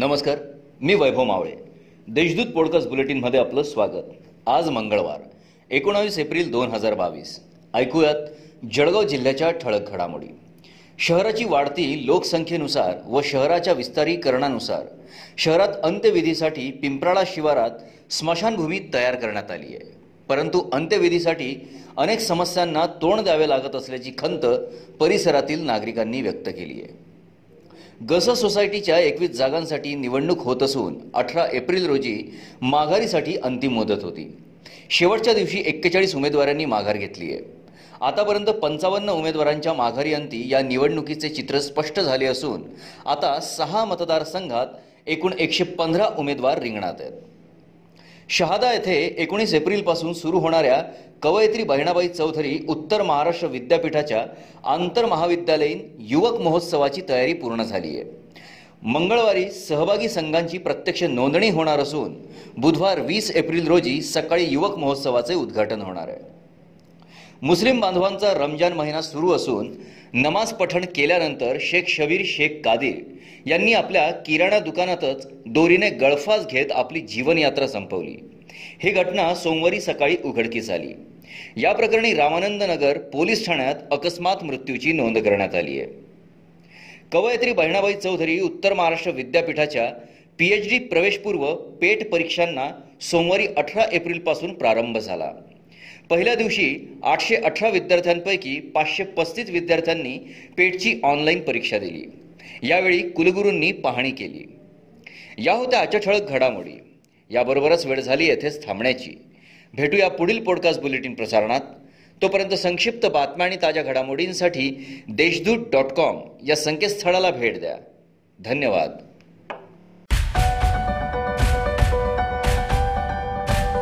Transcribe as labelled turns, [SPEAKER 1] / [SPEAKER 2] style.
[SPEAKER 1] नमस्कार मी वैभव मावळे. देशदूत पॉडकास्ट बुलेटिनमध्ये आपलं स्वागत. आज मंगळवार एकोणावीस एप्रिल दोन हजार बावीस. ऐकूयात जळगाव जिल्ह्याच्या ठळक घडामोडी. शहराची वाढती लोकसंख्येनुसार व शहराच्या विस्तारीकरणानुसार शहरात अंत्यविधीसाठी पिंपराळा शिवारात स्मशानभूमी तयार करण्यात आली आहे. परंतु अंत्यविधीसाठी अनेक समस्यांना तोंड द्यावे लागत असल्याची खंत परिसरातील नागरिकांनी व्यक्त केली आहे. गस सोसायटीच्या एकवीस जागांसाठी निवडणूक होत असून अठरा एप्रिल रोजी माघारीसाठी अंतिम मुदत होती. शेवटच्या दिवशी एक्केचाळीस उमेदवारांनी माघार घेतली आहे. आतापर्यंत पंचावन्न उमेदवारांच्या माघारी अंती या निवडणुकीचे चित्र स्पष्ट झाले असून आता सहा मतदारसंघात एकूण एकशे पंधरा उमेदवार रिंगणात आहेत. शहादा येथे एकोणीस एप्रिलपासून सुरू होणाऱ्या कवयित्री बहिणाबाई चौधरी उत्तर महाराष्ट्र विद्यापीठाच्या आंतरमहाविद्यालयीन युवक महोत्सवाची तयारी पूर्ण झाली आहे. मंगळवारी सहभागी संघांची प्रत्यक्ष नोंदणी होणार असून बुधवार वीस एप्रिल रोजी सकाळी युवक महोत्सवाचे उद्घाटन होणार आहे. मुस्लिम बांधवांचा रमजान महिना सुरू असून नमाज पठण केल्यानंतर शेख शबीर शेख कादीर यांनी आपल्या किराणा दुकानातच दोरीने गळफास घेत आपली जीवनयात्रा संपवली. ही घटना सोमवारी सकाळी उघडकीस आली. या प्रकरणी रामानंद नगर पोलीस ठाण्यात अकस्मात मृत्यूची नोंद करण्यात आली आहे. कवयित्री बहिणाबाई चौधरी उत्तर महाराष्ट्र विद्यापीठाच्या पीएच डी प्रवेशपूर्व पेट परीक्षांना सोमवारी अठरा एप्रिलपासून प्रारंभ झाला. पहिल्या दिवशी आठशे अठरा विद्यार्थ्यांपैकी पाचशे पस्तीस विद्यार्थ्यांनी पेटची ऑनलाईन परीक्षा दिली. यावेळी कुलगुरूंनी पाहणी केली. या होत्या आजच्या ठळक घडामोडी. याबरोबरच वेळ झाली येथेच थांबण्याची. भेटूया पुढील पॉडकास्ट बुलेटिन प्रसारणात. तोपर्यंत संक्षिप्त बातम्या आणि ताज्या घडामोडींसाठी देशदूत डॉट कॉम या संकेतस्थळाला भेट द्या. धन्यवाद.